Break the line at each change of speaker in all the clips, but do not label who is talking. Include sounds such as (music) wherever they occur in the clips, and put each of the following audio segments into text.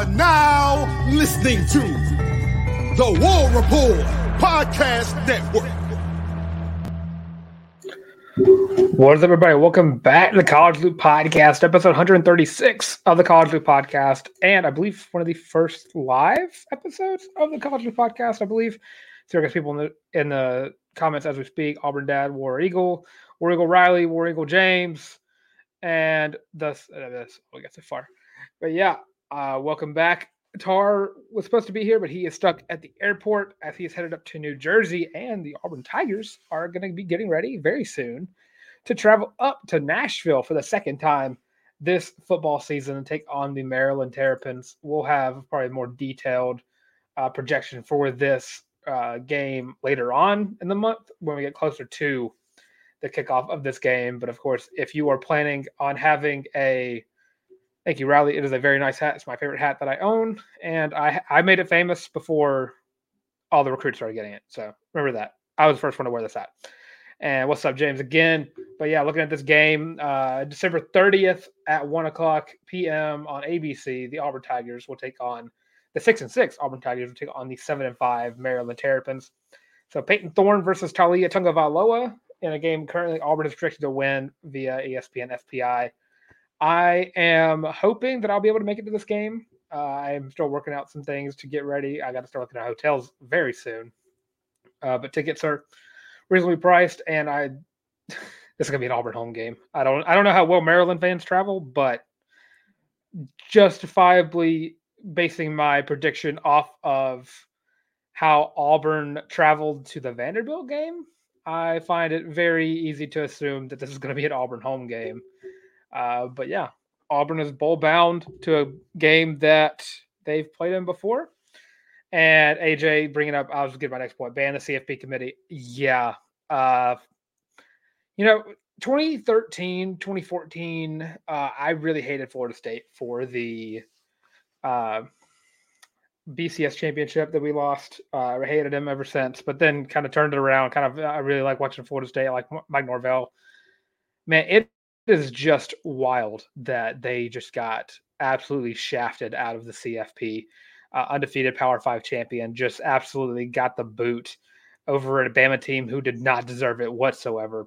Are now listening to the War Rapport Podcast Network.
What is up, everybody? Welcome back to the College Loop Podcast, episode 136 of the College Loop Podcast, and I believe one of the first live episodes of the College Loop Podcast. I believe. So, I guess people in the in the comments as we speak: Auburn Dad, War Eagle, War Eagle Riley, War Eagle James, and thus uh, this. We got so far, but yeah, uh, welcome back. Tarr was supposed to be here, but he is stuck at the airport as he is headed up to New Jersey, and the Auburn Tigers are going to be getting ready very soon to travel up to Nashville for the second time this football season and take on the Maryland Terrapins. We'll have probably a more detailed uh, projection for this uh, game later on in the month when we get closer to the kickoff of this game. But of course, if you are planning on having a Thank you, Riley. It is a very nice hat. It's my favorite hat that I own, and I I made it famous before all the recruits started getting it. So remember that. I was the first one to wear this hat. And what's up, James? Again, but yeah, looking at this game, uh, December 30th at one o'clock p.m. on ABC, the Auburn Tigers will take on the six and six Auburn Tigers will take on the seven and five Maryland Terrapins. So Payton Thorne versus Taulia Tagovailoa in a game currently Auburn is projected to win via ESPN FPI. I am hoping that I'll be able to make it to this game. Uh, I'm still working out some things to get ready. I got to start looking at hotels very soon. Uh, but tickets are reasonably priced, and I (laughs) this is gonna be an Auburn home game. I don't I don't know how well Maryland fans travel, but justifiably basing my prediction off of how Auburn traveled to the Vanderbilt game, I find it very easy to assume that this is going to be an Auburn home game. Uh, but yeah, Auburn is bowl bound to a game that they've played in before. And AJ bringing up, I was getting my next point, ban the CFP committee. Yeah. Uh, you know, 2013, 2014, uh, I really hated Florida State for the uh, BCS championship that we lost. Uh, I hated them ever since, but then kind of turned it around. Kind of, I really like watching Florida State. I like Mike Norvell. Man, it is just wild that they just got absolutely shafted out of the CFP. Uh, undefeated Power Five champion just absolutely got the boot over at a Bama team who did not deserve it whatsoever.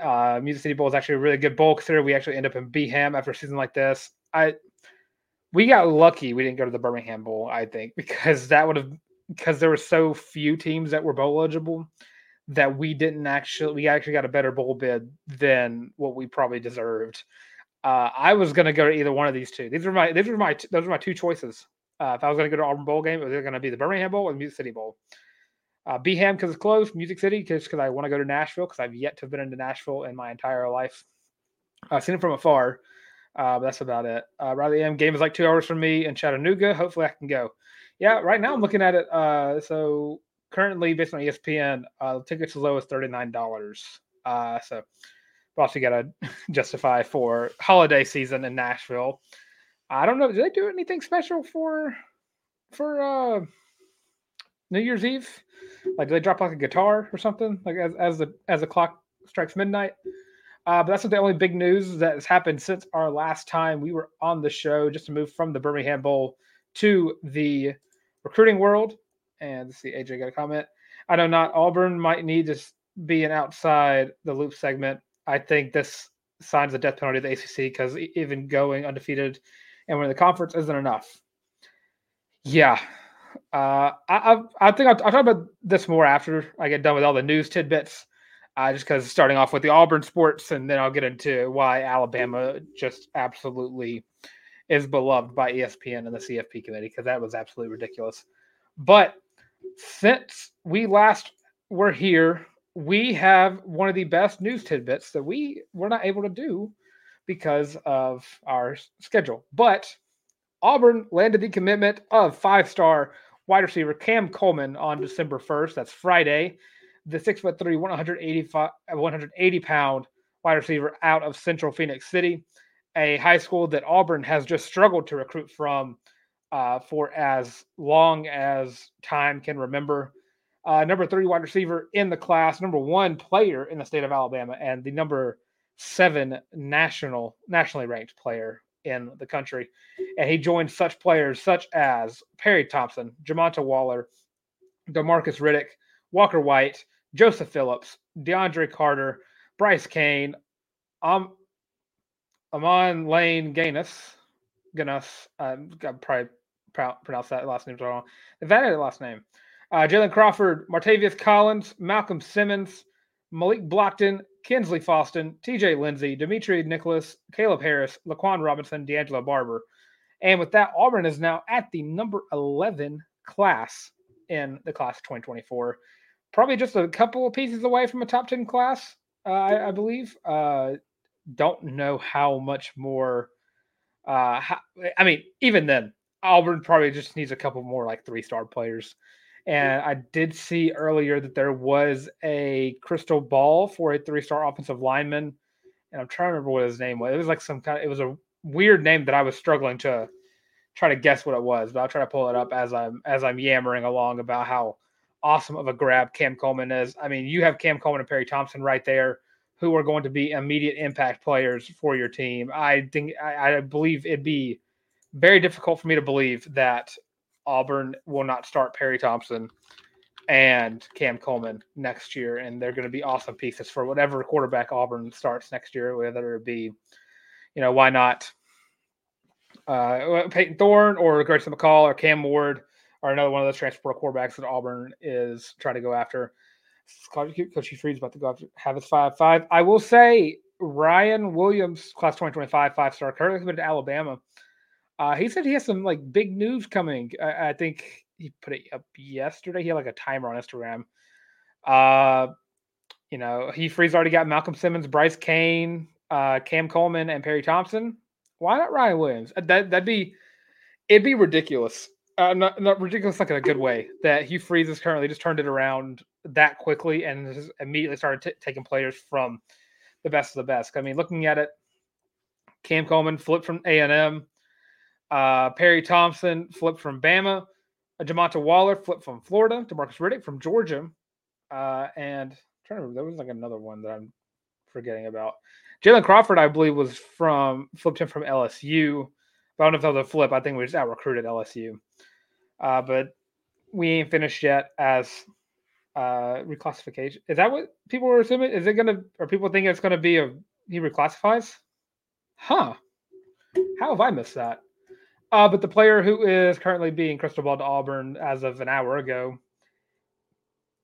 Uh, Music City Bowl is actually a really good bowl considering we actually end up in Beham after a season like this. I we got lucky we didn't go to the Birmingham Bowl, I think, (laughs) because that would have because there were so few teams that were bowl eligible that we didn't actually we actually got a better bowl bid than what we probably deserved. Uh, I was going to go to either one of these two. These were my these were my those were my two choices. Uh, if I was going to go to Auburn Bowl game, it was going to be the Birmingham Bowl or the Music City Bowl. Uh, Beham because it's close, Music City because because I want to go to Nashville because I've yet to have been into Nashville in my entire life. I've seen it from afar, uh, but that's about it. Uh, Riley M game is like two hours from me in Chattanooga. Hopefully, I can go. Yeah, right now I'm looking at it. Uh, so currently, based on ESPN, uh, tickets as low as thirty nine dollars. Uh, so we also got to (laughs) justify for holiday season in Nashville. I don't know. Do they do anything special for for uh, New Year's Eve? Like, do they drop like a guitar or something? Like as as the as the clock strikes midnight. Uh, but that's not the only big news that has happened since our last time we were on the show. Just to move from the Birmingham Bowl to the recruiting world. And let's see, AJ got a comment. I know not Auburn might need to be an outside the loop segment. I think this signs the death penalty of the ACC because even going undefeated and winning the conference isn't enough. Yeah, uh, I, I, I think I'll, I'll, talk about this more after I get done with all the news tidbits. Uh, just because starting off with the Auburn sports, and then I'll get into why Alabama just absolutely is beloved by ESPN and the CFP committee because that was absolutely ridiculous. But since we last were here, we have one of the best news tidbits that we were not able to do because of our schedule. But Auburn landed the commitment of five star wide receiver Cam Coleman on December 1st. That's Friday. The six foot three, 185, 180 pound wide receiver out of Central Phoenix City, a high school that Auburn has just struggled to recruit from uh, for as long as time can remember. Uh, number three wide receiver in the class, number one player in the state of Alabama, and the number seven national nationally ranked player in the country. And he joined such players such as Perry Thompson, Jamonta Waller, Demarcus Riddick, Walker White, Joseph Phillips, DeAndre Carter, Bryce Cain, um, Amon Lane Gainus, Gainus, um, I probably pronounce that last name wrong. That last name. Uh, Jalen Crawford, Martavius Collins, Malcolm Simmons, Malik Blocton, Kinsley Foston, TJ Lindsey, Dimitri Nicholas, Caleb Harris, Laquan Robinson, D'Angelo Barber. And with that, Auburn is now at the number 11 class in the class of 2024. Probably just a couple of pieces away from a top 10 class, uh, I, I, believe. Uh, don't know how much more. Uh, how, I mean, even then, Auburn probably just needs a couple more like three star players. And I did see earlier that there was a crystal ball for a three star offensive lineman. And I'm trying to remember what his name was. It was like some kind of, it was a weird name that I was struggling to try to guess what it was, but I'll try to pull it up as I'm as I'm yammering along about how awesome of a grab Cam Coleman is. I mean, you have Cam Coleman and Perry Thompson right there, who are going to be immediate impact players for your team. I think I, I believe it'd be very difficult for me to believe that Auburn will not start Perry Thompson and Cam Coleman next year, and they're going to be awesome pieces for whatever quarterback Auburn starts next year, whether it be, you know, why not uh, Payton Thorne or Grayson McCall or Cam Ward or another one of those transfer quarterbacks that Auburn is trying to go after. Coach Freeze's about to go after, have his five five. I will say Ryan Williams, class 2025, five star, currently committed to Alabama. Uh, he said he has some like big news coming. I, I, think he put it up yesterday. He had like a timer on Instagram. Uh, you know, he Freeze already got Malcolm Simmons, Bryce Cain, uh, Cam Coleman, and Perry Thompson. Why not Ryan Williams? Uh, that that'd be it'd be ridiculous. Uh, not, not ridiculous, like in a good way. That Hugh Freeze has currently just turned it around that quickly and has immediately started t- taking players from the best of the best. I mean, looking at it, Cam Coleman flipped from A and M. Uh, Perry Thompson flipped from Bama. Uh, Jamonta Waller flipped from Florida. Demarcus Riddick from Georgia. Uh, and I'm trying to remember, there was like another one that I'm forgetting about. Jalen Crawford, I believe, was from flipped him from LSU. But I don't know if that was a flip. I think we just out recruited LSU. Uh, but we ain't finished yet as uh, reclassification. Is that what people were assuming? Is it gonna Are people thinking it's gonna be a he reclassifies? Huh. How have I missed that? Uh, but the player who is currently being crystal ball to Auburn as of an hour ago,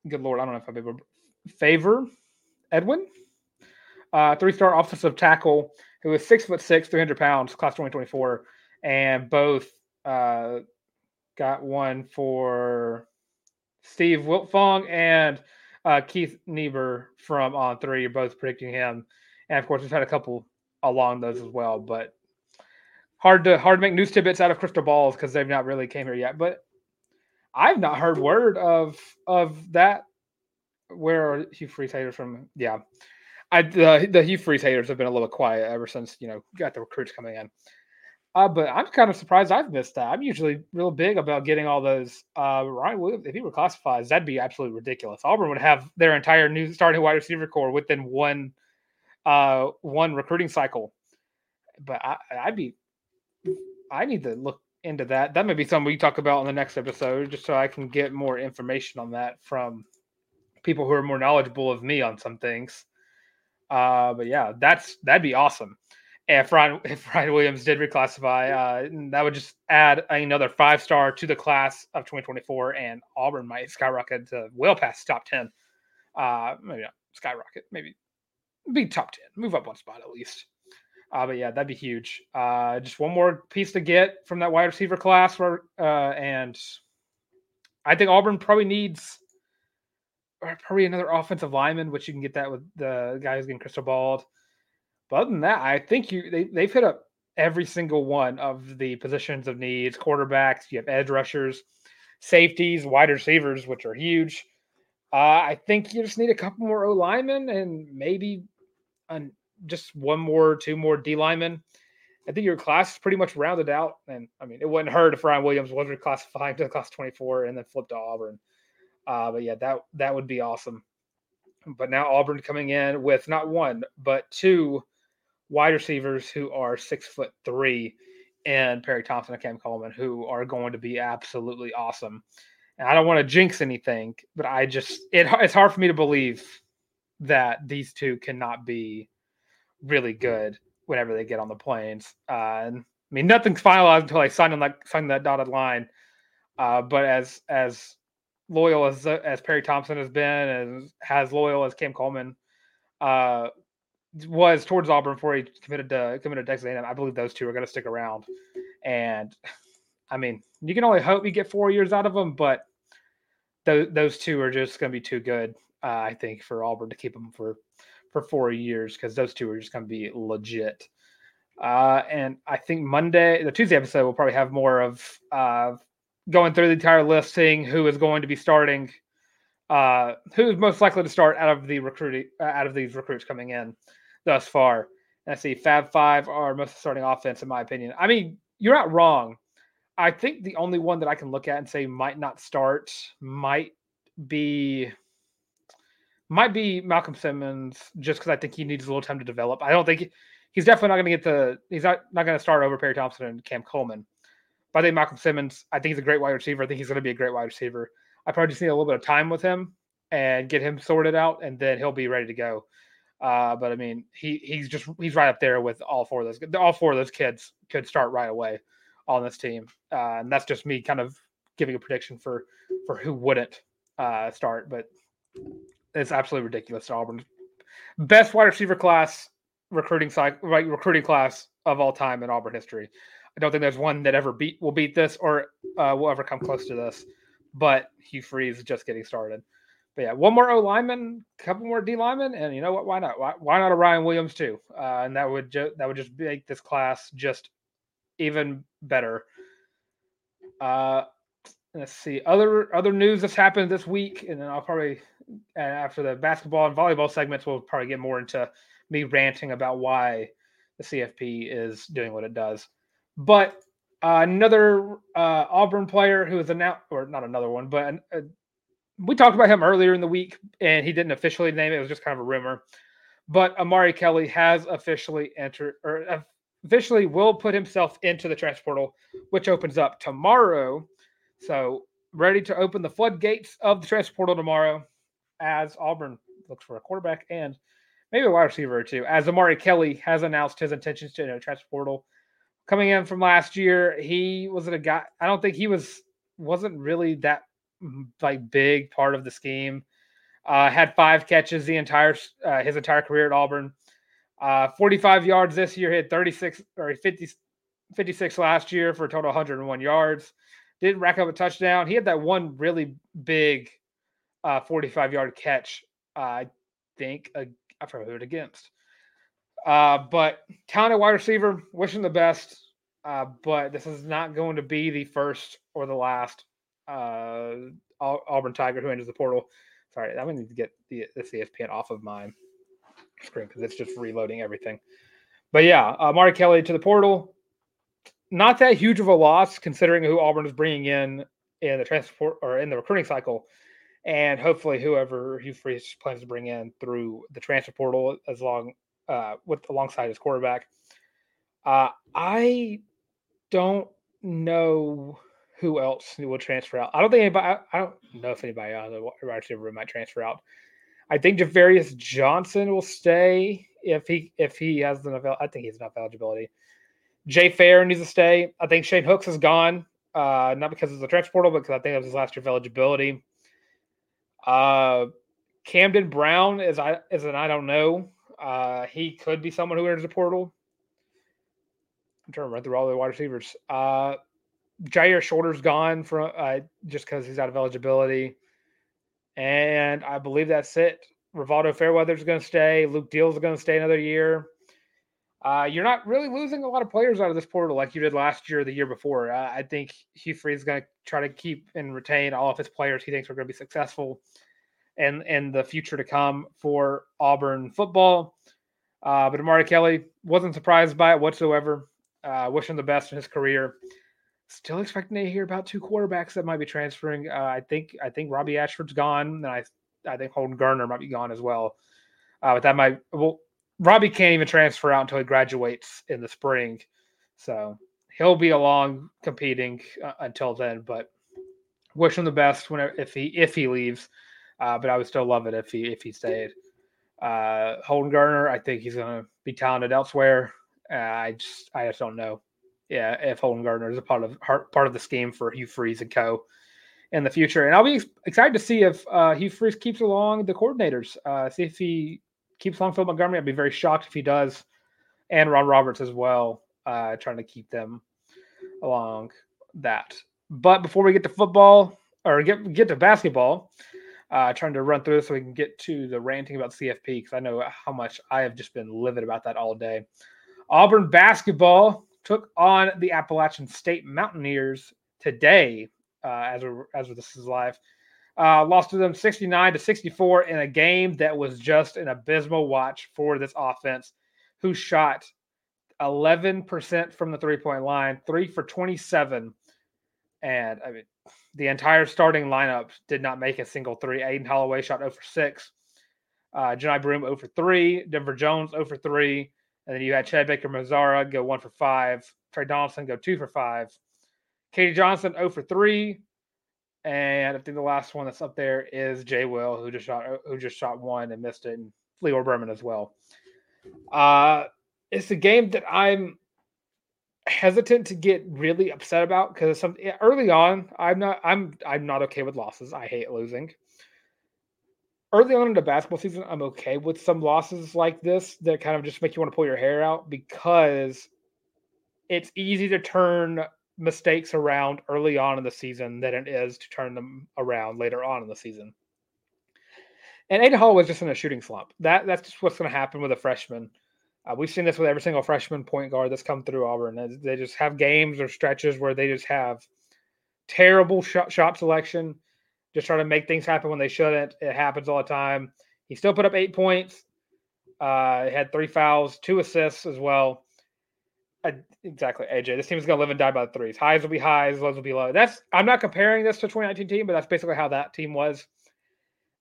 good lord, I don't know if I've ever favor Edwin, uh, three-star offensive tackle who is six foot six, three hundred pounds, class twenty twenty four, and both uh, got one for Steve Wiltfong and uh, Keith Niebuhr from On Three. You're both predicting him, and of course, we've had a couple along those as well, but hard to hard to make news tidbits out of crystal balls because they've not really came here yet. But I've not heard word of of that. Where are Hugh Freeze haters from? Yeah, I the the Hugh Freeze haters have been a little quiet ever since you know got the recruits coming in. Uh, but I'm kind of surprised I've missed that. I'm usually real big about getting all those. Uh, Ryan Williams, if he were classified, that'd be absolutely ridiculous. Auburn would have their entire new starting wide receiver core within one, uh, one recruiting cycle. But I, I'd be, I need to look into that. That may be something we talk about on the next episode, just so I can get more information on that from people who are more knowledgeable of me on some things. Uh, but yeah, that's that'd be awesome if Ryan, (laughs) if Ryan Williams did reclassify, uh, that would just add another five star to the class of 2024, and Auburn might skyrocket to well past top 10. Uh, maybe not skyrocket, maybe be top 10, move up one spot at least. Uh, but yeah, that'd be huge. Uh, just one more piece to get from that wide receiver class, uh, and I think Auburn probably needs probably another offensive lineman, which you can get that with the guy who's getting crystal balled. But other than that, I think you they, they've hit up every single one of the positions of needs. Quarterbacks, you have edge rushers, safeties, wide receivers, which are huge. Uh, I think you just need a couple more O linemen and maybe an, just one more, two more D linemen. I think your class is pretty much rounded out. And I mean, it wouldn't hurt if Ryan Williams was reclassified to the class 24 and then flipped to Auburn. Uh, but yeah, that that would be awesome. But now Auburn coming in with not one, but two wide receivers who are six foot three and Perry Thompson and Cam Coleman, who are going to be absolutely awesome. And I don't want to jinx anything, but I just it, it's hard for me to believe that these two cannot be really good whenever they get on the planes. Uh, and I mean, nothing's finalized until I sign on that sign that dotted line. Uh, but as as loyal as as Perry Thompson has been, and as loyal as Cam Coleman, uh, was towards Auburn before he committed to committed to Texas A&M. I believe those two are going to stick around, and I mean, you can only hope you get four years out of them, but those those two are just going to be too good, uh, I think, for Auburn to keep them for for four years because those two are just going to be legit. Uh, and I think Monday, the Tuesday episode, we'll probably have more of uh, going through the entire list, seeing who is going to be starting, uh, who is most likely to start out of the recruiting uh, out of these recruits coming in thus far. And I see Fab Five are most starting offense, in my opinion. I mean, you're not wrong. I think the only one that I can look at and say might not start might be might be Malcolm Simmons, just because I think he needs a little time to develop. I don't think he, he's definitely not going to get the he's not not going to start over Perry Thompson and Cam Coleman. But I think Malcolm Simmons, I think he's a great wide receiver. I think he's going to be a great wide receiver. I probably just need a little bit of time with him and get him sorted out, and then he'll be ready to go. Uh, but I mean, he he's just he's right up there with all four of those. All four of those kids could start right away on this team, uh, and that's just me kind of giving a prediction for for who wouldn't uh, start. But it's absolutely ridiculous. Auburn best wide receiver class recruiting cycle, right? Recruiting class of all time in Auburn history. I don't think there's one that ever beat will beat this or uh, will ever come close to this. But Hugh Freeze is just getting started. But yeah, one more O lineman, couple more D linemen, and you know what? Why not? Why, why not a Ryan Williams too? Uh, and that would ju- that would just make this class just even better. Uh, let's see other other news that's happened this week, and then I'll probably after the basketball and volleyball segments, we'll probably get more into me ranting about why the CFP is doing what it does. But uh, another uh, Auburn player who is announced, or not another one, but a, we talked about him earlier in the week, and he didn't officially name it. It was just kind of a rumor. But Omari Kelly has officially entered, or officially will put himself into the transfer portal, which opens up tomorrow. So ready to open the floodgates of the transfer portal tomorrow, as Auburn looks for a quarterback and maybe a wide receiver or two. As Omari Kelly has announced his intentions to enter the transfer portal, coming in from last year, he wasn't a guy. I don't think he was wasn't really that like big part of the scheme. Uh, had five catches the entire uh, his entire career at Auburn. Uh, 45 yards this year, hit 36 or 50, 56 last year for a total 101 yards. Didn't rack up a touchdown. He had that one really big uh, 45 yard catch, I think. Uh, I forgot who it against. Uh, but talented wide receiver, wishing the best. Uh, but this is not going to be the first or the last uh, Auburn Tiger who enters the portal. Sorry, I'm gonna need to get the this ESPN off of my screen because it's just reloading everything. But yeah, uh, Omari Kelly to the portal. Not that huge of a loss considering who Auburn is bringing in in the transport or in the recruiting cycle, and hopefully whoever Hugh Freeze plans to bring in through the transfer portal as long uh, with alongside his quarterback. Uh, I don't know who else will transfer out. I don't think anybody. I don't know if anybody the wide receiver might transfer out. I think Ja'Varrius Johnson will stay if he if he has enough. I think he has enough eligibility. Jay Fair needs to stay. I think Shane Hooks is gone, uh, not because of the transfer portal, but because I think it was his last year of eligibility. Uh, Camden Brown is I is an I don't know. Uh, he could be someone who enters the portal. I'm trying to run through all the wide receivers. Uh, Jyaire Shorter's gone from uh, just because he's out of eligibility, and I believe that's it. Rivaldo Fairweather's going to stay. Luke Deal's going to stay another year. Uh, you're not really losing a lot of players out of this portal like you did last year the year before. Uh, I think Hugh Freeze is going to try to keep and retain all of his players he thinks are going to be successful and in the future to come for Auburn football. Uh, but Omari Kelly wasn't surprised by it whatsoever. Uh, wish him the best in his career. Still expecting to hear about two quarterbacks that might be transferring. Uh, I think I think Robbie Ashford's gone, and I I think Holden Geriner might be gone as well. Uh, but that might well Robbie can't even transfer out until he graduates in the spring, so he'll be along competing uh, until then. But wish him the best whenever if he if he leaves. Uh, but I would still love it if he if he stayed. Uh, Holden Geriner, I think he's going to be talented elsewhere. Uh, I just I just don't know. Yeah, if Holden Geriner is a part of part of the scheme for Hugh Freeze and Co. in the future, and I'll be excited to see if uh, Hugh Freeze keeps along the coordinators. Uh, see if he keeps Phil Montgomery. I'd be very shocked if he does, and Ron Roberts as well, uh, trying to keep them along that. But before we get to football or get get to basketball, uh, trying to run through this so we can get to the ranting about CFP because I know how much I have just been livid about that all day. Auburn basketball took on the Appalachian State Mountaineers today, uh, as we, as this is live. Uh, lost to them 69 to 64 in a game that was just an abysmal watch for this offense, who shot 11% from the three point line, three for 27. And I mean, the entire starting lineup did not make a single three. Aden Holloway shot 0 for 6. Uh, Johni Broome 0 for 3. Denver Jones 0 for 3. And then you had Chad Baker Mazara go 1 for 5. Tre Donaldson go 2 for 5. KD Johnson 0 for 3. And I think the last one that's up there is Jay Will, who just shot who just shot one and missed it, and Lior Berman as well. Uh, it's a game that I'm hesitant to get really upset about because early on I'm not I'm I'm not okay with losses. I hate losing. Early on in the basketball season, I'm okay with some losses like this that kind of just make you want to pull your hair out because it's easy to turn mistakes around early on in the season than it is to turn them around later on in the season. And Aden Hall was just in a shooting slump. That that's just what's going to happen with a freshman. Uh, we've seen this with every single freshman point guard that's come through Auburn. They just have games or stretches where they just have terrible shot, shot selection, just trying to make things happen when they shouldn't. It happens all the time. He still put up eight points. Uh, had three fouls, two assists as well. Exactly, AJ. This team is going to live and die by the threes. Highs will be highs, lows will be low. That's I'm not comparing this to 2019 team, but that's basically how that team was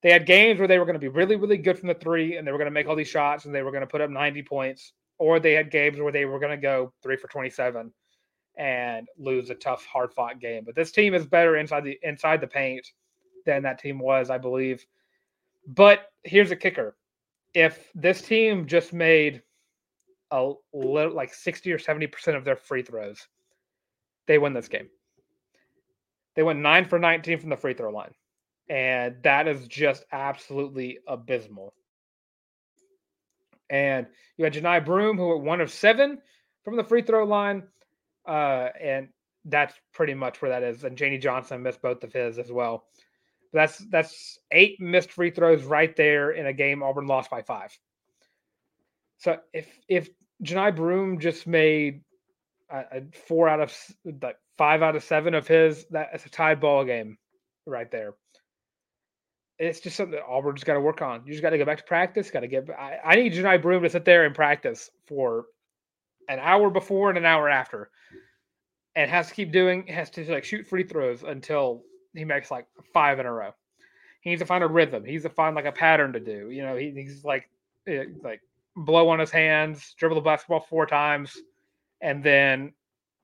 they had games where they were going to be really, really good from the three and they were going to make all these shots and they were going to put up 90 points, or they had games where they were going to go three for 27 and lose a tough, hard fought game. But this team is better inside the inside the paint than that team was, I believe. But here's a kicker. If this team just made a little like 60 or 70% of their free throws, they win this game. They went nine for 19 from the free throw line and that is just absolutely abysmal. And you had Johni Broome, who were one of seven from the free throw line, uh, and that's pretty much where that is. And Janie Johnson missed both of his as well. That's that's eight missed free throws right there in a game Auburn lost by five. So if if Johni Broome just made a four out of like five out of seven of his. That's a tied ball game right there. It's just something that Auburn's got to work on. You just got to go back to practice. Got to get. I, I need Johni Broome to sit there and practice for an hour before and an hour after, and has to keep doing. Has to like shoot free throws until he makes like five in a row. He needs to find a rhythm. He needs to find like a pattern to do. You know, he, he's like eh, like blow on his hands, dribble the basketball four times, and then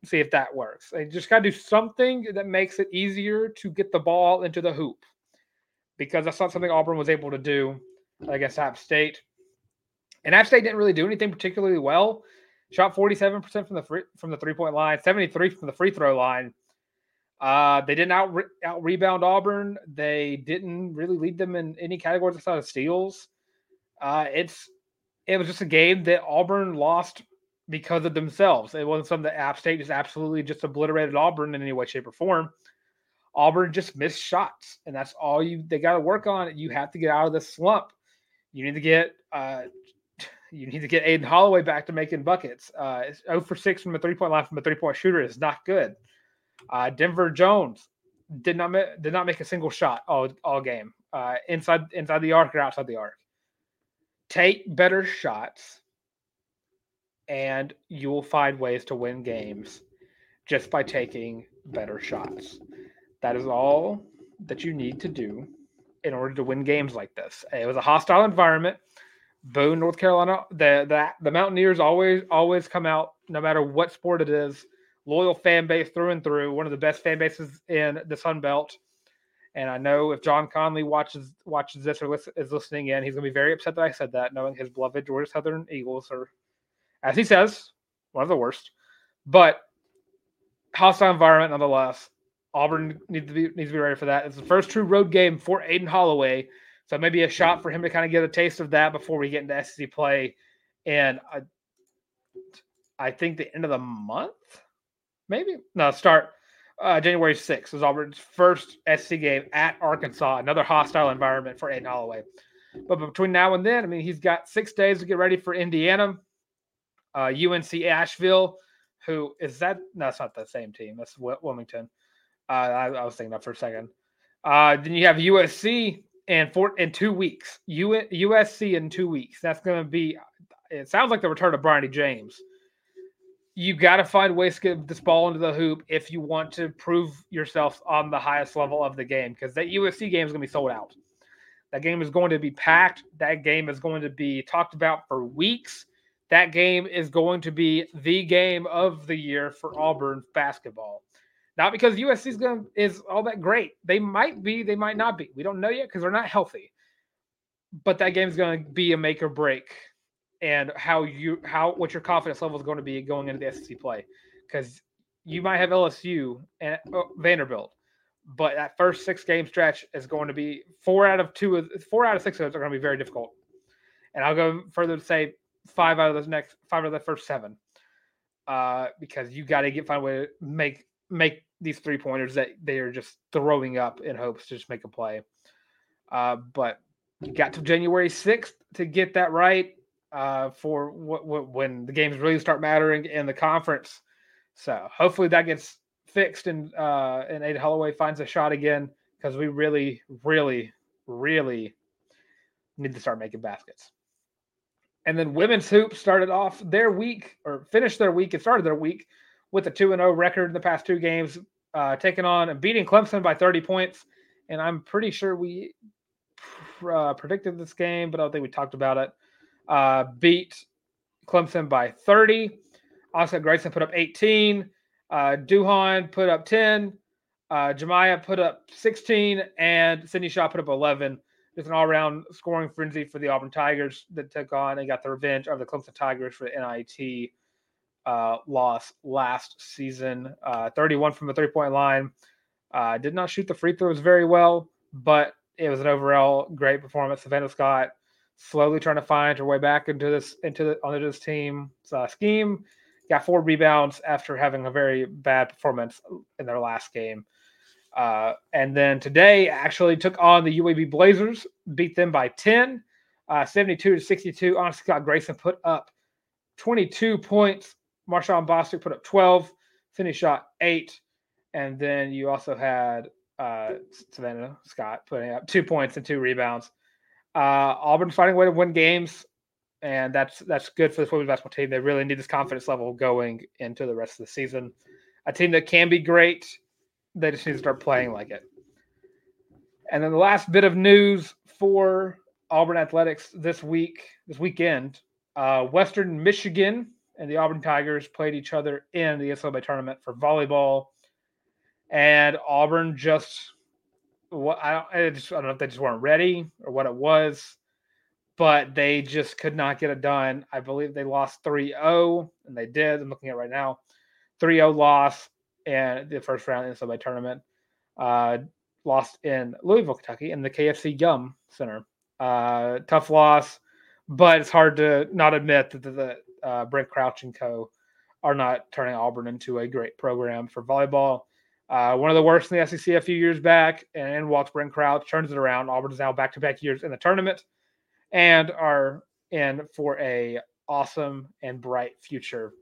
see if that works. They just got to do something that makes it easier to get the ball into the hoop because that's not something Auburn was able to do against App State. And App State didn't really do anything particularly well. Shot 47% from the free, from the three point line, 73 from the free throw line. Uh, they didn't out, out rebound Auburn. They didn't really lead them in any categories outside of steals. Uh, it's it was just a game that Auburn lost because of themselves. It wasn't something that App State just absolutely just obliterated Auburn in any way, shape, or form. Auburn just missed shots, and that's all you they got to work on. You have to get out of this slump. You need to get uh, (laughs) you need to get Aden Holloway back to making buckets. Uh, 0 for 6 from a three point line from a three point shooter is not good. Uh, Denver Jones did not ma- did not make a single shot all all game uh, inside inside the arc or outside the arc. Take better shots and you will find ways to win games just by taking better shots. That is all that you need to do in order to win games like this. It was a hostile environment. Boone, North Carolina, the the, the Mountaineers always always come out no matter what sport it is. Loyal fan base through and through, one of the best fan bases in the Sun Belt. And I know if John Conley watches watches this or is listening in, he's going to be very upset that I said that, knowing his beloved Georgia Southern Eagles are as he says, one of the worst. But hostile environment nonetheless. Auburn needs to be needs to be ready for that. It's the first true road game for Aden Holloway, so maybe a shot for him to kind of get a taste of that before we get into SEC play. And I, I think the end of the month, maybe no start uh, January sixth is Auburn's first SEC game at Arkansas. Another hostile environment for Aden Holloway. But between now and then, I mean, he's got six days to get ready for Indiana uh, UNC Asheville, who is that? No, that's not the same team. That's Wilmington. Uh, I, I, was thinking that for a second. Uh, then you have USC in four in two weeks. U, USC in two weeks. That's going to be. It sounds like the return of Bronny James. You got to find ways to get this ball into the hoop if you want to prove yourself on the highest level of the game because that USC game is going to be sold out. That game is going to be packed. That game is going to be talked about for weeks that game is going to be the game of the year for Auburn basketball. Not because USC is going is all that great. They might be, they might not be. We don't know yet because they're not healthy. But that game is going to be a make or break, and how you how what your confidence level is going to be going into the SEC play, because you might have LSU and oh, Vanderbilt, but that first six game stretch is going to be four out of two of four out of six of those are going to be very difficult. And I'll go further to say five out of those next five of the first seven. Uh, because you got to get find a way to make make these three pointers that they are just throwing up in hopes to just make a play. Uh, but you got to January sixth to get that right uh, for when the games really start mattering in the conference. So hopefully that gets fixed and uh, and Aden Holloway finds a shot again because we really, really, really need to start making baskets. And then women's hoops started off their week or finished their week and started their week with a 2 0 record in the past two games, uh, taking on and beating Clemson by 30 points. And I'm pretty sure we uh, predicted this game, but I don't think we talked about it. Uh, beat Clemson by 30. Oscar Grayson put up 18. Uh, Duhon put up 10. Uh, Jemiah put up 16. And Sydney Shaw put up 11 just an all-around scoring frenzy for the Auburn Tigers that took on and got the revenge of the Clemson Tigers for the NIT uh, loss last season. Uh, 31 from the three-point line. Uh, did not shoot the free throws very well, but it was an overall great performance. Savannah Scott slowly trying to find her way back into this into the onto this team uh, scheme. Got four rebounds after having a very bad performance in their last game. Uh, and then today actually took on the UAB Blazers, beat them by 10, uh, 72 to 62. On Scott Grayson put up 22 points. Marshawn Bostic put up 12. Finney shot eight. And then you also had uh, Savannah Scott putting up two points and two rebounds. Uh, Auburn finding a way to win games, and that's that's good for the women's basketball team. They really need this confidence level going into the rest of the season. A team that can be great, they just need to start playing like it. And then the last bit of news for Auburn athletics this week, this weekend, uh, Western Michigan and the Auburn Tigers played each other in the NCAA tournament for volleyball, and Auburn just what I don't, I, just, I don't know if they just weren't ready or what it was, but they just could not get it done. I believe they lost 3-0, and they did. I'm looking at right now, 3-0 loss in the first round in the tournament. Uh, lost in Louisville, Kentucky, in the KFC Yum Center. Uh, tough loss, but it's hard to not admit that the, the uh, Brent Crouch and co are not turning Auburn into a great program for volleyball. Uh, one of the worst in the SEC a few years back, and walks Brent Crouch, turns it around. Auburn is now back to back years in the tournament and are in for a awesome and bright future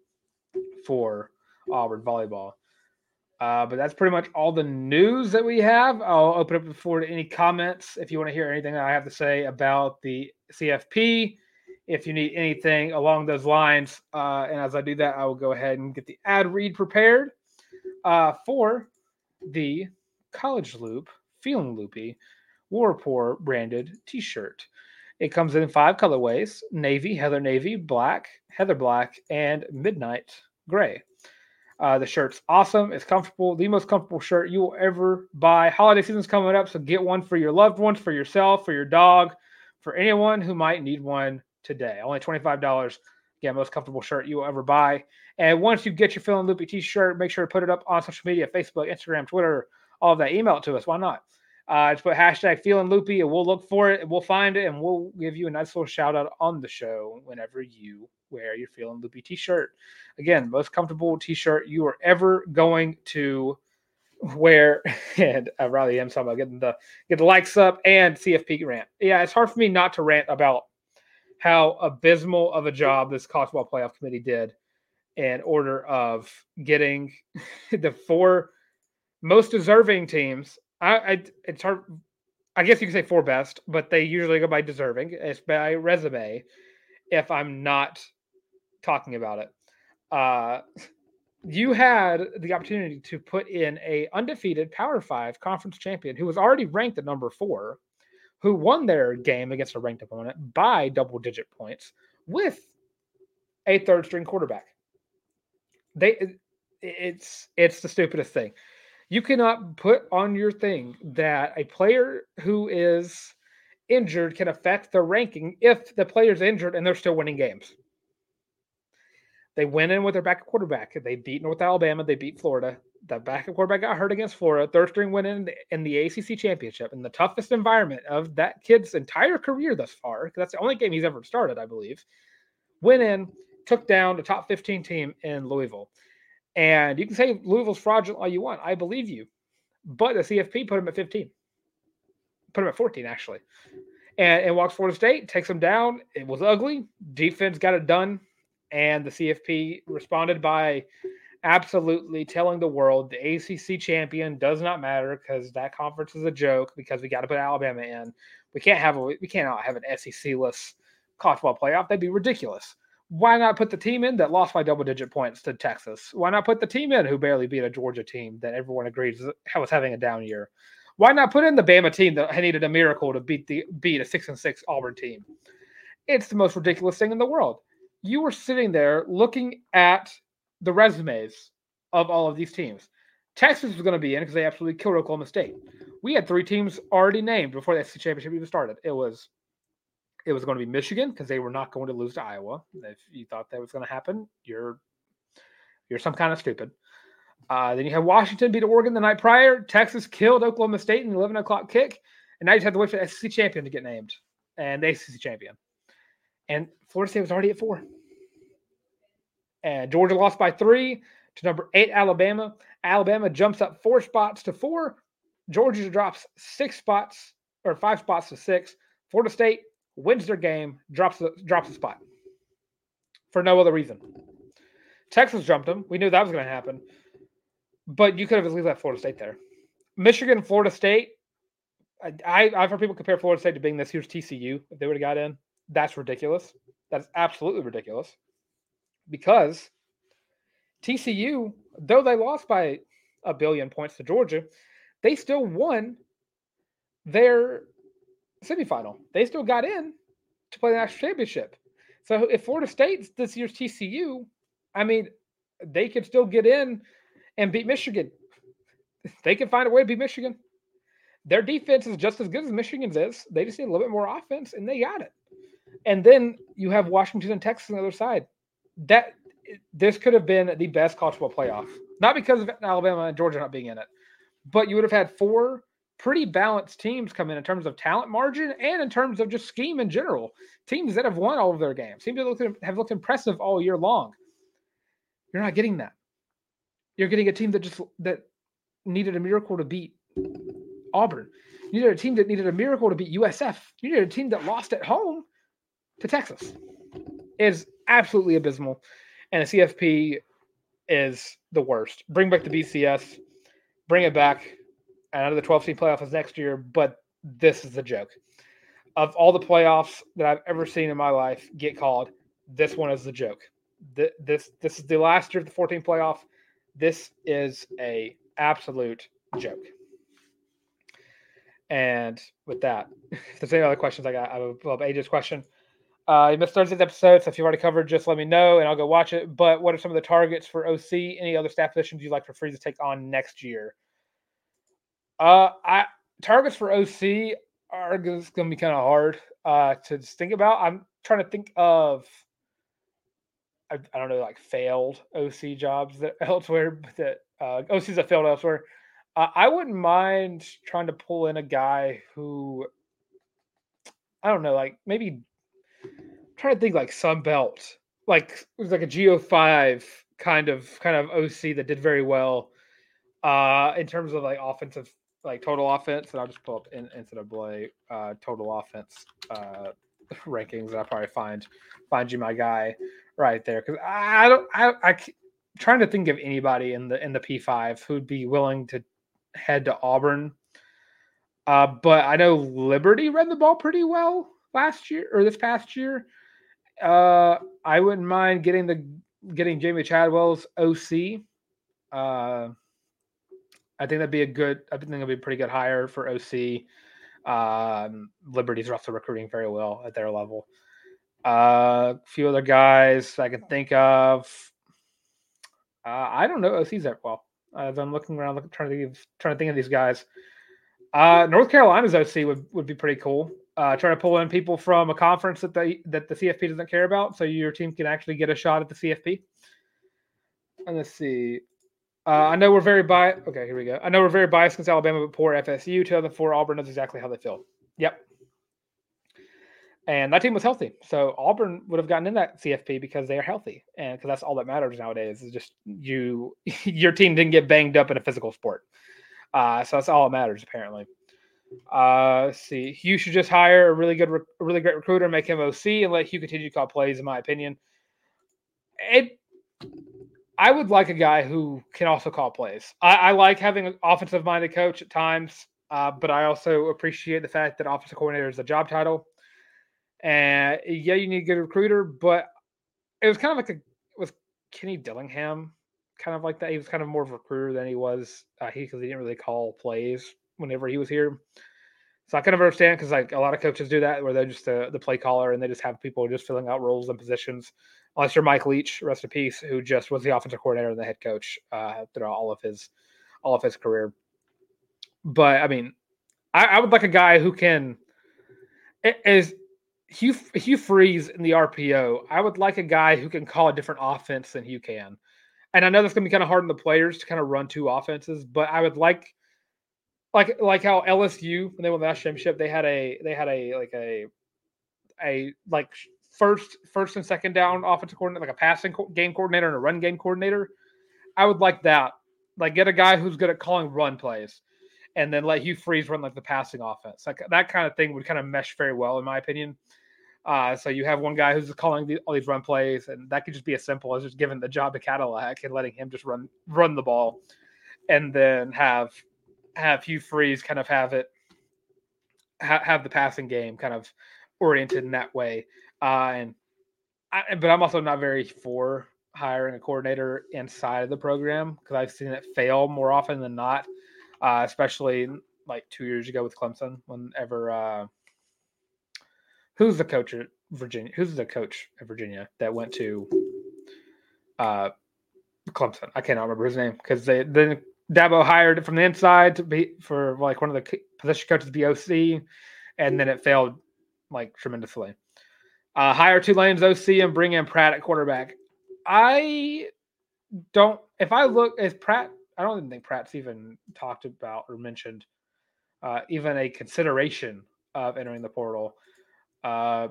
for Auburn volleyball. Uh, but that's pretty much all the news that we have. I'll open up the floor to any comments if you want to hear anything I have to say about the CFP. If you need anything along those lines, uh, and as I do that, I will go ahead and get the ad read prepared uh, for the College Loop Feeling Loopy War Rapport branded T-shirt. It comes in five colorways: navy, heather navy, black, heather black, and midnight gray. Uh, the shirt's awesome. It's comfortable. The most comfortable shirt you will ever buy. Holiday season's coming up, so get one for your loved ones, for yourself, for your dog, for anyone who might need one today. Only $25. Again, most comfortable shirt you will ever buy. And once you get your Feeling Loopy t-shirt, make sure to put it up on social media, Facebook, Instagram, Twitter, all of that. Email it to us. Why not? Uh, just put hashtag Feeling Loopy and we'll look for it and we'll find it and we'll give you a nice little shout out on the show whenever you wear your Feeling Loopy t-shirt. Again, most comfortable t-shirt you are ever going to wear. (laughs) And I really am talking about getting the get the likes up and CFP rant. Yeah, it's hard for me not to rant about how abysmal of a job this college playoff committee did in order of getting (laughs) the four most deserving teams. I, I it's hard. I guess you could say four best, but they usually go by deserving. It's by resume. If I'm not talking about it. Uh, you had the opportunity to put in a undefeated Power Five conference champion who was already ranked at number four, who won their game against a ranked opponent by double digit points with a third string quarterback. They it's it's the stupidest thing. You cannot put on your thing that a player who is injured can affect the ranking if the player's injured and they're still winning games. They went in with their backup quarterback. They beat North Alabama. They beat Florida. The backup quarterback got hurt against Florida. Third string went in in the ACC championship in the toughest environment of that kid's entire career thus far. That's the only game he's ever started, I believe. Went in, took down the top 15 team in Louisville. And you can say Louisville's fraudulent all you want. I believe you. But the CFP put him at 15. Put him at 14, actually. And, and walks Florida State, takes him down. It was ugly. Defense got it done and the CFP responded by absolutely telling the world the ACC champion does not matter because that conference is a joke because we got to put Alabama in. We can't have a we cannot have an SEC-less college ball playoff. That'd be ridiculous. Why not put the team in that lost by double digit points to Texas? Why not put the team in who barely beat a Georgia team that everyone agrees was having a down year? Why not put in the Bama team that needed a miracle to beat the beat a six and six Auburn team? It's the most ridiculous thing in the world you were sitting there looking at the resumes of all of these teams. Texas was going to be in because they absolutely killed Oklahoma State. We had three teams already named before the SEC championship even started. It was it was going to be Michigan because they were not going to lose to Iowa. If you thought that was going to happen, you're you're some kind of stupid. Uh, then you had Washington beat Oregon the night prior. Texas killed Oklahoma State in the 11 o'clock kick. And now you have to wait for the SEC champion to get named and the ACC champion. And Florida State was already at four. And Georgia lost by three to number eight, Alabama. Alabama jumps up four spots to four. Georgia drops six spots or five spots to six. Florida State wins their game, drops the, drops a spot for no other reason. Texas jumped them. We knew that was going to happen. but you could have at least left Florida State there. Michigan, Florida State. I, I've heard people compare Florida State to being this year's TCU if they would have got in. That's ridiculous. That's absolutely ridiculous because TCU, though they lost by a billion points to Georgia, they still won their semifinal. They still got in to play the national championship. So if Florida State's this year's TCU, I mean, they could still get in and beat Michigan. They can find a way to beat Michigan. Their defense is just as good as Michigan's is. They just need a little bit more offense, and they got it. And then you have Washington and Texas on the other side. That this could have been the best college football playoff, not because of Alabama and Georgia not being in it, but you would have had four pretty balanced teams come in in terms of talent margin and in terms of just scheme in general. Teams that have won all of their games, that look, have looked impressive all year long. You're not getting that. You're getting a team that just that needed a miracle to beat Auburn. You needed a team that needed a miracle to beat USF. You needed a team that lost at home to Texas. Is absolutely abysmal, and the CFP is the worst. Bring back the BCS, bring it back. I know the 12 team playoff is next year, but this is the joke. Of all the playoffs that I've ever seen in my life get called, this one is the joke. This this is the last year of the 14 playoff. This is a absolute joke. And with that, (laughs) if there's any other questions, I got I have a AJ's question. Uh, you missed Thursday's episode, so if you've already covered, just let me know and I'll go watch it. But what are some of the targets for OC? Any other staff positions you'd like for Freeze to take on next year? Uh, I targets for OC are going to be kind of hard uh, to think about. I'm trying to think of I, I don't know like failed OC jobs that (laughs) elsewhere, but that uh, OCs that failed elsewhere. Uh, I wouldn't mind trying to pull in a guy who I don't know, like maybe trying to think like Sun Belt, like it was like a Geo five kind of kind of OC that did very well uh in terms of like offensive like total offense, and I'll just pull up in, NCAA uh, total offense uh, (laughs) rankings, and I'll probably find find you my guy right there because I don't I, I trying to think of anybody in the in the P5 who'd be willing to head to Auburn. Uh, but I know Liberty ran the ball pretty well last year or this past year. Uh, I wouldn't mind getting the getting Jamey Chadwell's OC. Uh, I think that'd be a good. I think it'd be a pretty good hire for OC. Um, Liberty's also recruiting very well at their level. Uh, a few other guys I can think of. Uh, I don't know OCs that well. As I'm looking around, looking, trying to think of, trying to think of these guys. Uh, North Carolina's OC would, would be pretty cool. Uh, trying to pull in people from a conference that the that the CFP doesn't care about, so your team can actually get a shot at the CFP. And let's see. Uh, I know we're very biased. Okay, here we go. I know we're very biased against Alabama, but poor FSU. 2004, Auburn knows exactly how they feel. Yep. And that team was healthy. So Auburn would have gotten in that CFP because they are healthy. And because that's all that matters nowadays is just you, (laughs) your team didn't get banged up in a physical sport. Uh, so that's all that matters, apparently. Uh, let's see. Hugh should just hire a really good, really great recruiter, make him OC, and let Hugh continue to call plays, in my opinion. It I would like a guy who can also call plays. I, I like having an offensive minded coach at times, uh, but I also appreciate the fact that offensive coordinator is a job title. And yeah, you need a good recruiter, but it was kind of like a with Kenny Dillingham, kind of like that. He was kind of more of a recruiter than he was uh, he because he didn't really call plays whenever he was here. So I kind of understand because like a lot of coaches do that where they're just the, play caller and they just have people just filling out roles and positions unless you're Mike Leach, rest in peace, who just was the offensive coordinator and the head coach uh, throughout all of his all of his career. But I mean, I, I would like a guy who can is Hugh Hugh Freeze in the RPO. I would like a guy who can call a different offense than Hugh can. And I know that's gonna be kind of hard on the players to kind of run two offenses, but I would like like like how LSU when they won the national championship, they had a they had a like a a like first first and second down offensive coordinator, like a passing co- game coordinator and a run game coordinator. I would like that. Like get a guy who's good at calling run plays, and then let Hugh Freeze run like the passing offense. Like that kind of thing would kind of mesh very well, in my opinion. Uh, so you have one guy who's calling the, all these run plays, and that could just be as simple as just giving the job to Cadillac and letting him just run run the ball. and then have have Hugh Freeze kind of have it ha- have the passing game kind of oriented in that way. Uh, and I, but I'm also not very for hiring a coordinator inside of the program because I've seen it fail more often than not, uh, especially like two years ago with Clemson. Whenever uh, who's the coach at Virginia? Who's the coach at Virginia that went to uh, Clemson? I cannot remember his name because they then Dabo hired from the inside to be for like one of the position coaches to OC, and then it failed like tremendously. Uh, hire Tulane's OC and bring in Pratt at quarterback. I don't. If I look, is Pratt? I don't even think Pratt's even talked about or mentioned uh, even a consideration of entering the portal. Uh,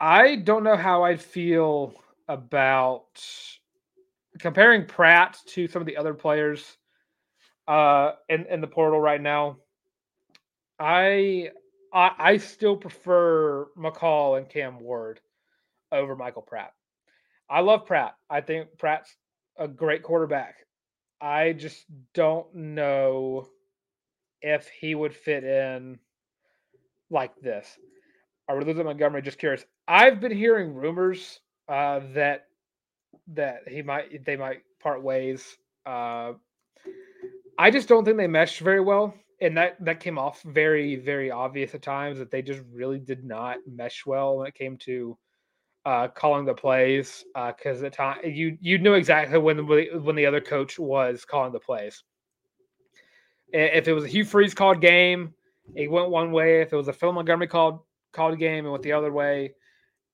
I don't know how I'd feel about comparing Pratt to some of the other players uh, in in the portal right now. I I, I still prefer McCall and Cam Ward over Michael Pratt. I love Pratt. I think Pratt's a great quarterback. I just don't know if he would fit in like this. Are we losing Montgomery? Just curious. I've been hearing rumors uh, that that he might they might part ways. Uh, I just don't think they meshed very well, and that that came off very very obvious at times that they just really did not mesh well when it came to uh, calling the plays because uh, the time you you knew exactly when the, when the other coach was calling the plays. If it was a Hugh Freeze called game, it went one way. If it was a Phil Montgomery called called game, it went the other way.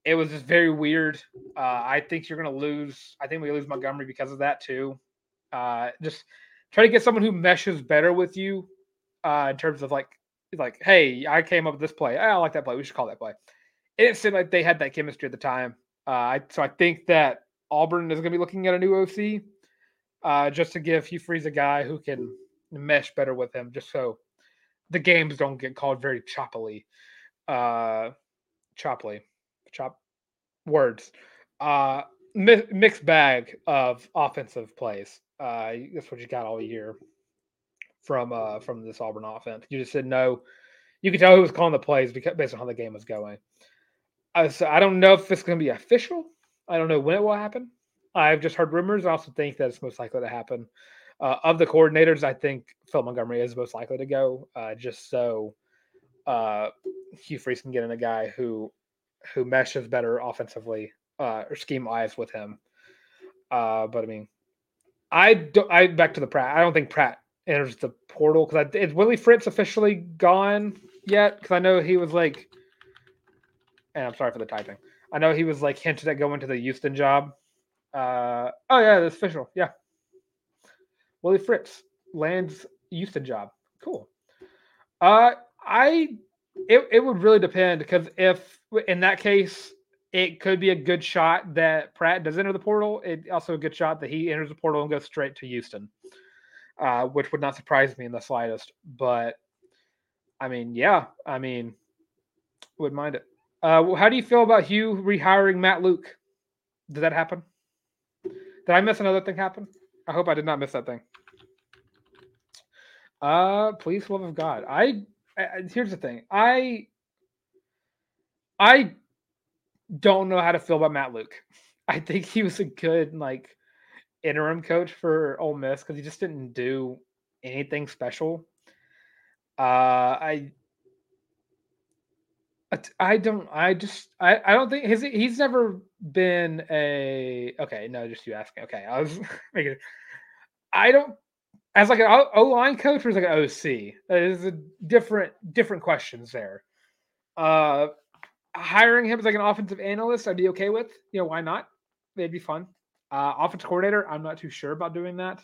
It was just very weird. Uh, I think you're going to lose. I think we lose Montgomery because of that too. Uh, just try to get someone who meshes better with you uh, in terms of like like, hey, I came up with this play. I like that play. We should call that play. It didn't seem like they had that chemistry at the time. Uh, I, so I think that Auburn is going to be looking at a new OC uh, just to give Hugh Freeze a guy who can mesh better with him, just so the games don't get called very choppily. Uh, choppily, chop words. Uh, mi- mixed bag of offensive plays. Uh, that's what you got all year from uh from this Auburn offense. You just said no. You could tell who was calling the plays because based on how the game was going. Uh, so I don't know if it's going to be official. I don't know when it will happen. I've just heard rumors. I also think that it's most likely to happen. Uh, of the coordinators, I think Phil Montgomery is most likely to go, uh, just so uh, Hugh Freeze can get in a guy who who meshes better offensively uh, or scheme wise with him. Uh, but I mean, I don't. I back to the Pratt. I don't think Pratt enters the portal because is Willie Fritz officially gone yet? Because I know he was like, and I'm sorry for the typing. I know he was like hinted at going to the Houston job. Uh, oh yeah, that's official. Yeah, Willie Fritz lands Houston job. Cool. Uh, I it it would really depend because if in that case it could be a good shot that Pratt does enter the portal. It also a good shot that he enters the portal and goes straight to Houston, uh, which would not surprise me in the slightest. But I mean, yeah, I mean, would mind it. Uh, how do you feel about Hugh rehiring Matt Luke? Did that happen? Did I miss another thing happen? I hope I did not miss that thing. Uh, please, love of God. I, I here's the thing. I I don't know how to feel about Matt Luke. (laughs) I think he was a good like interim coach for Ole Miss because he just didn't do anything special. Uh, I I don't. I just. I. I don't think his. He's never been a. Okay, no, just you asking. Okay, I was (laughs) making. I don't. As like an O line coach or as like an OC, there's a different different questions there. Uh, hiring him as like an offensive analyst, I'd be okay with. You know, why not? It'd be fun. Uh, offensive coordinator, I'm not too sure about doing that.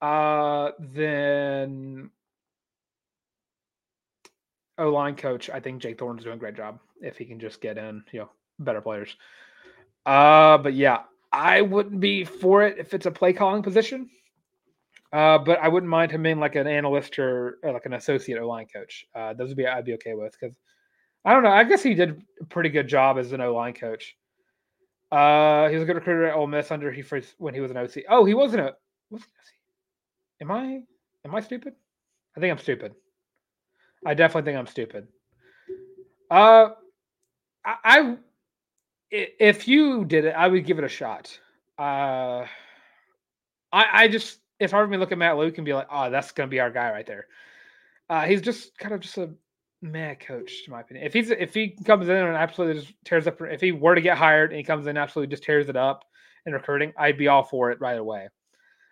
Uh, then O line coach, I think Jake Thorne's doing a great job if he can just get in, you know, better players. Uh, but yeah, I wouldn't be for it if it's a play calling position. Uh, but I wouldn't mind him being like an analyst or, or like an associate O line coach. Uh, those would be I'd be okay with because I don't know. I guess he did a pretty good job as an O line coach. Uh, he was a good recruiter at Ole Miss under he first when he was an OC. Oh, he wasn't a was am I am I stupid? I think I'm stupid. I definitely think I'm stupid. Uh, I, I if you did it, I would give it a shot. Uh, I I just hard for me to look at Matt Luke and be like, oh, that's gonna be our guy right there. Uh, he's just kind of just a mad coach, to my opinion. If he's if he comes in and absolutely just tears up, if he were to get hired and he comes in absolutely just tears it up in recruiting, I'd be all for it right away.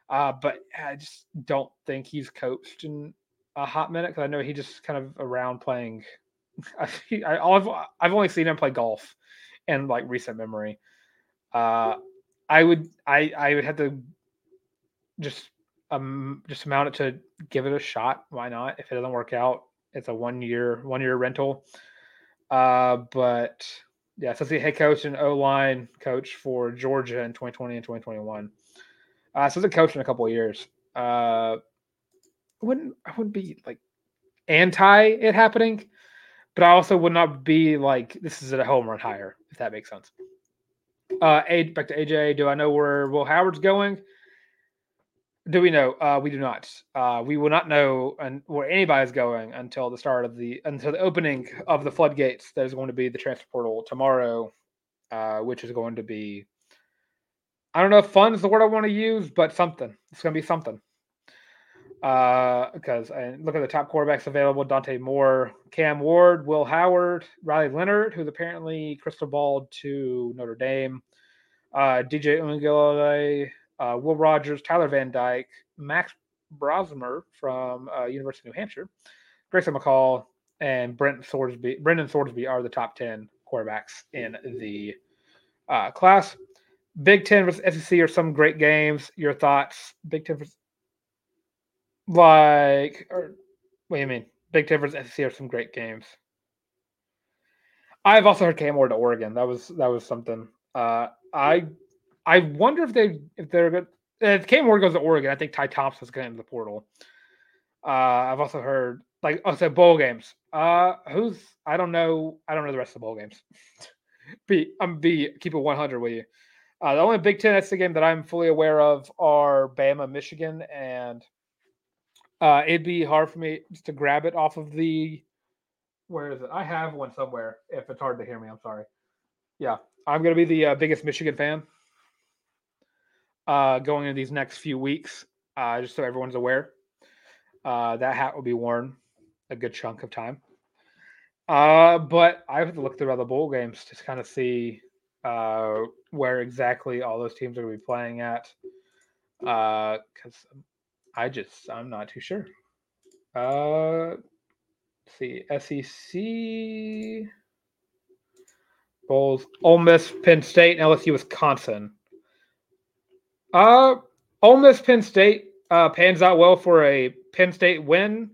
Uh, but I just don't think he's coached in a hot minute because I know he just kind of around playing. (laughs) I have I've only seen him play golf in like recent memory. Uh, I would I I would have to just um just amount it to give it a shot. Why not? If it doesn't work out, it's a one year one year rental. Uh, but yeah, so the head coach and O line coach for Georgia in 2020 and 2021. Uh, so a coach in a couple of years. Uh, I wouldn't I wouldn't be like anti it happening, but I also would not be like this is a home run hire if that makes sense. Uh, back to AJ. Do I know where Will Howard's going? Do we know? Uh, we do not. Uh, we will not know and where anybody's going until the start of the until the opening of the floodgates. That is going to be the transfer portal tomorrow, uh, which is going to be. I don't know if fun is the word I want to use, but something. It's going to be something. Uh, because I look at the top quarterbacks available: Dante Moore, Cam Ward, Will Howard, Riley Leonard, who's apparently crystal balled to Notre Dame, uh, DJ Uiagalelei, uh, Will Rogers, Tyler Van Dyke, Max Brosmer from uh, University of New Hampshire, Grayson McCall, and Brent Sorsby. Brendan Sorsby are the top ten quarterbacks in the uh, class. Big Ten versus SEC are some great games. Your thoughts? Big Ten versus like, or what do you mean? Big Ten versus SEC are some great games. I've also heard Cam Ward to Oregon. That was that was something. Uh, I I wonder if they if they're good. If Cam Ward goes to Oregon, I think Ty Thompson's going into the portal. Uh, I've also heard like I oh, said bowl games. Uh, who's I don't know. I don't know the rest of the bowl games. (laughs) be I'm be keep it 100 with you. Uh, the only Big Ten that's the game that I'm fully aware of are Bama, Michigan, and uh, it'd be hard for me just to grab it off of the. Where is it? I have one somewhere. If it's hard to hear me, I'm sorry. Yeah, I'm gonna be the uh, biggest Michigan fan uh, going into these next few weeks, uh, just so everyone's aware. Uh, that hat will be worn a good chunk of time. Uh, but I have to look through other bowl games to kind of see uh, where exactly all those teams are going to be playing at. Because uh, I just, I'm not too sure. Uh, see, SEC bowls, Ole Miss, Penn State, and LSU, Wisconsin. Uh, Ole Miss Penn State uh, pans out well for a Penn State win.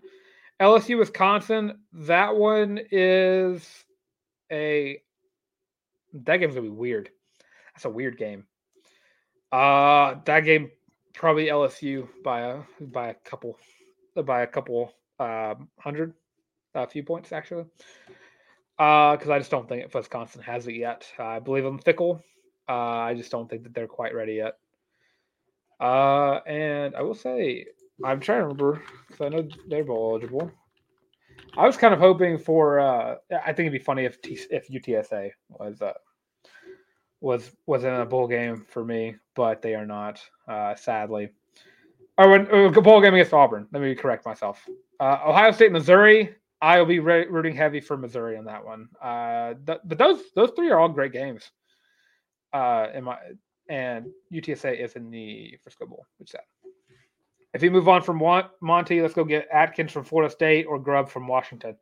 LSU Wisconsin, that one is a that game's gonna be weird. That's a weird game. Uh that game probably LSU by a by a couple by a couple uh, hundred a few points actually. Uh because I just don't think Wisconsin has it yet. I believe in Fickell. Uh, I just don't think that they're quite ready yet. Uh, and I will say, I'm trying to remember because I know they're bowl eligible. I was kind of hoping for. Uh, I think it'd be funny if T- if UTSA was uh, was was in a bowl game for me, but they are not. Uh, sadly, or when uh, bowl game against Auburn. Let me correct myself. Uh, Ohio State, Missouri. I will be re- rooting heavy for Missouri on that one. Uh, th- but those those three are all great games. Uh, in my and UTSA is in the Frisco Bowl, which is sad. If we move on from Monty, let's go get Atkins from Florida State or Grubb from Washington.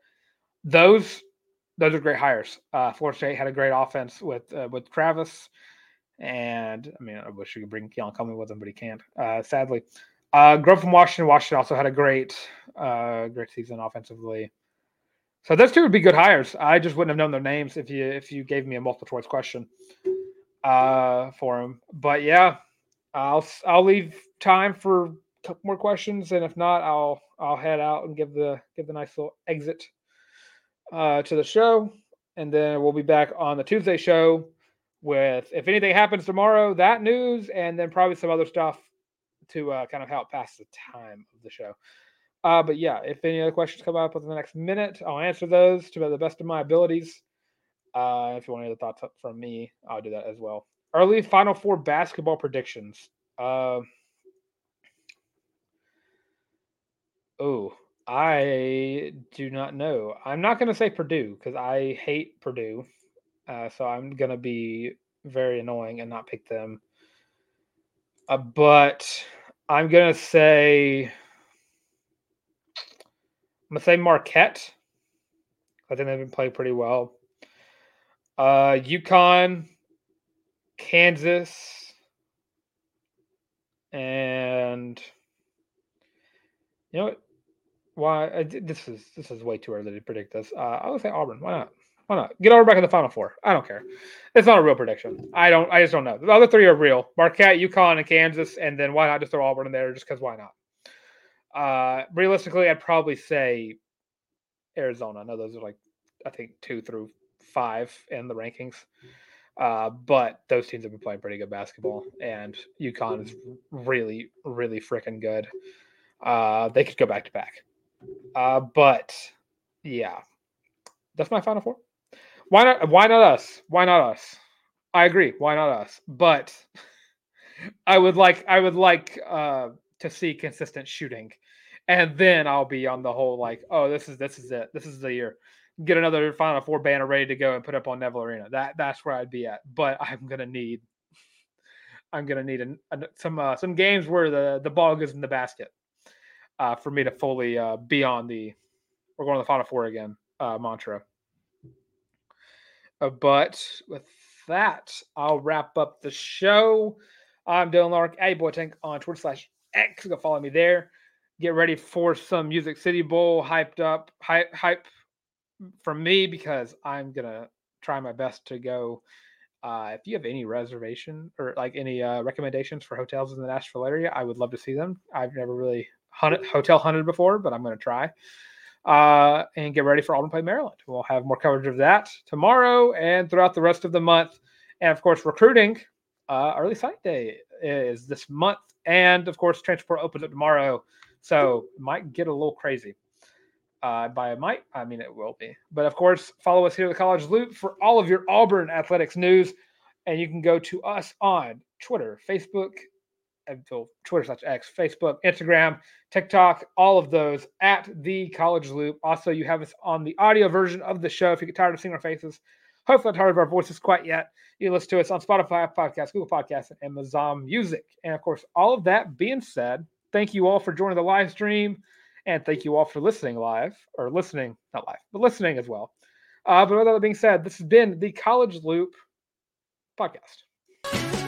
Those those are great hires. Uh, Florida State had a great offense with uh, with Travis, and I mean, I wish we could bring Keon Coleman with him, but he can't. Uh, sadly, uh, Grubb from Washington. Washington also had a great uh, great season offensively. So those two would be good hires. I just wouldn't have known their names if you if you gave me a multiple choice question uh, for him. But yeah, I'll I'll leave time for a couple more questions, and if not, I'll I'll head out and give the give the nice little exit uh, to the show, and then we'll be back on the Tuesday show with if anything happens tomorrow, that news, and then probably some other stuff to uh, kind of help pass the time of the show. Uh, but yeah, if any other questions come up within the next minute, I'll answer those to the best of my abilities. Uh, if you want any other thoughts from me, I'll do that as well. Early Final Four basketball predictions. Uh, oh, I do not know. I'm not going to say Purdue because I hate Purdue. Uh, so I'm going to be very annoying and not pick them. Uh, but I'm going to say I'm gonna say Marquette. I think they've been playing pretty well. Uh, UConn, Kansas, and you know what? Why I, this is this is way too early to predict this. Uh, I would say Auburn. Why not? Why not? Get Auburn back in the Final Four. I don't care. It's not a real prediction. I don't. I just don't know. The other three are real: Marquette, UConn, and Kansas. And then why not just throw Auburn in there? Just because why not? Uh, realistically, I'd probably say Arizona. I know those are like I think two through five in the rankings. Uh, but those teams have been playing pretty good basketball, and UConn is really, really freaking good. Uh, they could go back to back. Uh, but yeah, that's my final four. Why not? Why not us? Why not us? I agree. Why not us? But (laughs) I would like, I would like uh, to see consistent shooting and then I'll be on the whole like, oh, this is this is it. This is the year. Get another Final Four banner ready to go and put up on Neville Arena. That that's where I'd be at. But I'm gonna need, I'm gonna need a, a, some uh, some games where the the ball goes in the basket, uh, for me to fully uh, be on the, we're going to the Final Four again uh, mantra. Uh, but with that, I'll wrap up the show. I'm Dylan Larck, a boy tank on Twitter slash X. Go follow me there get ready for some Music City Bowl hyped up hype hype from me because I'm gonna try my best to go. Uh, if you have any reservation or like any uh, recommendations for hotels in the Nashville area, I would love to see them. I've never really hunted, hotel hunted before, but I'm going to try. Uh, and get ready for Auburn Play Maryland. We'll have more coverage of that tomorrow and throughout the rest of the month. And of course, recruiting uh, early site day is this month, and of course, transport opens up tomorrow. So it might get a little crazy. Uh, by a might, I mean it will be. But of course, follow us here at the College Loop for all of your Auburn athletics news. And you can go to us on Twitter, Facebook, until Twitter slash X, Facebook, Instagram, TikTok, all of those at the College Loop. Also, you have us on the audio version of the show. If you get tired of seeing our faces, hopefully not tired of our voices quite yet, you listen to us on Spotify, Podcast, Google Podcasts, and Amazon Music. And of course, all of that being said, thank you all for joining the live stream. And thank you all for listening live or listening, not live, but listening as well. Uh, but with that being said, this has been the College Loop podcast.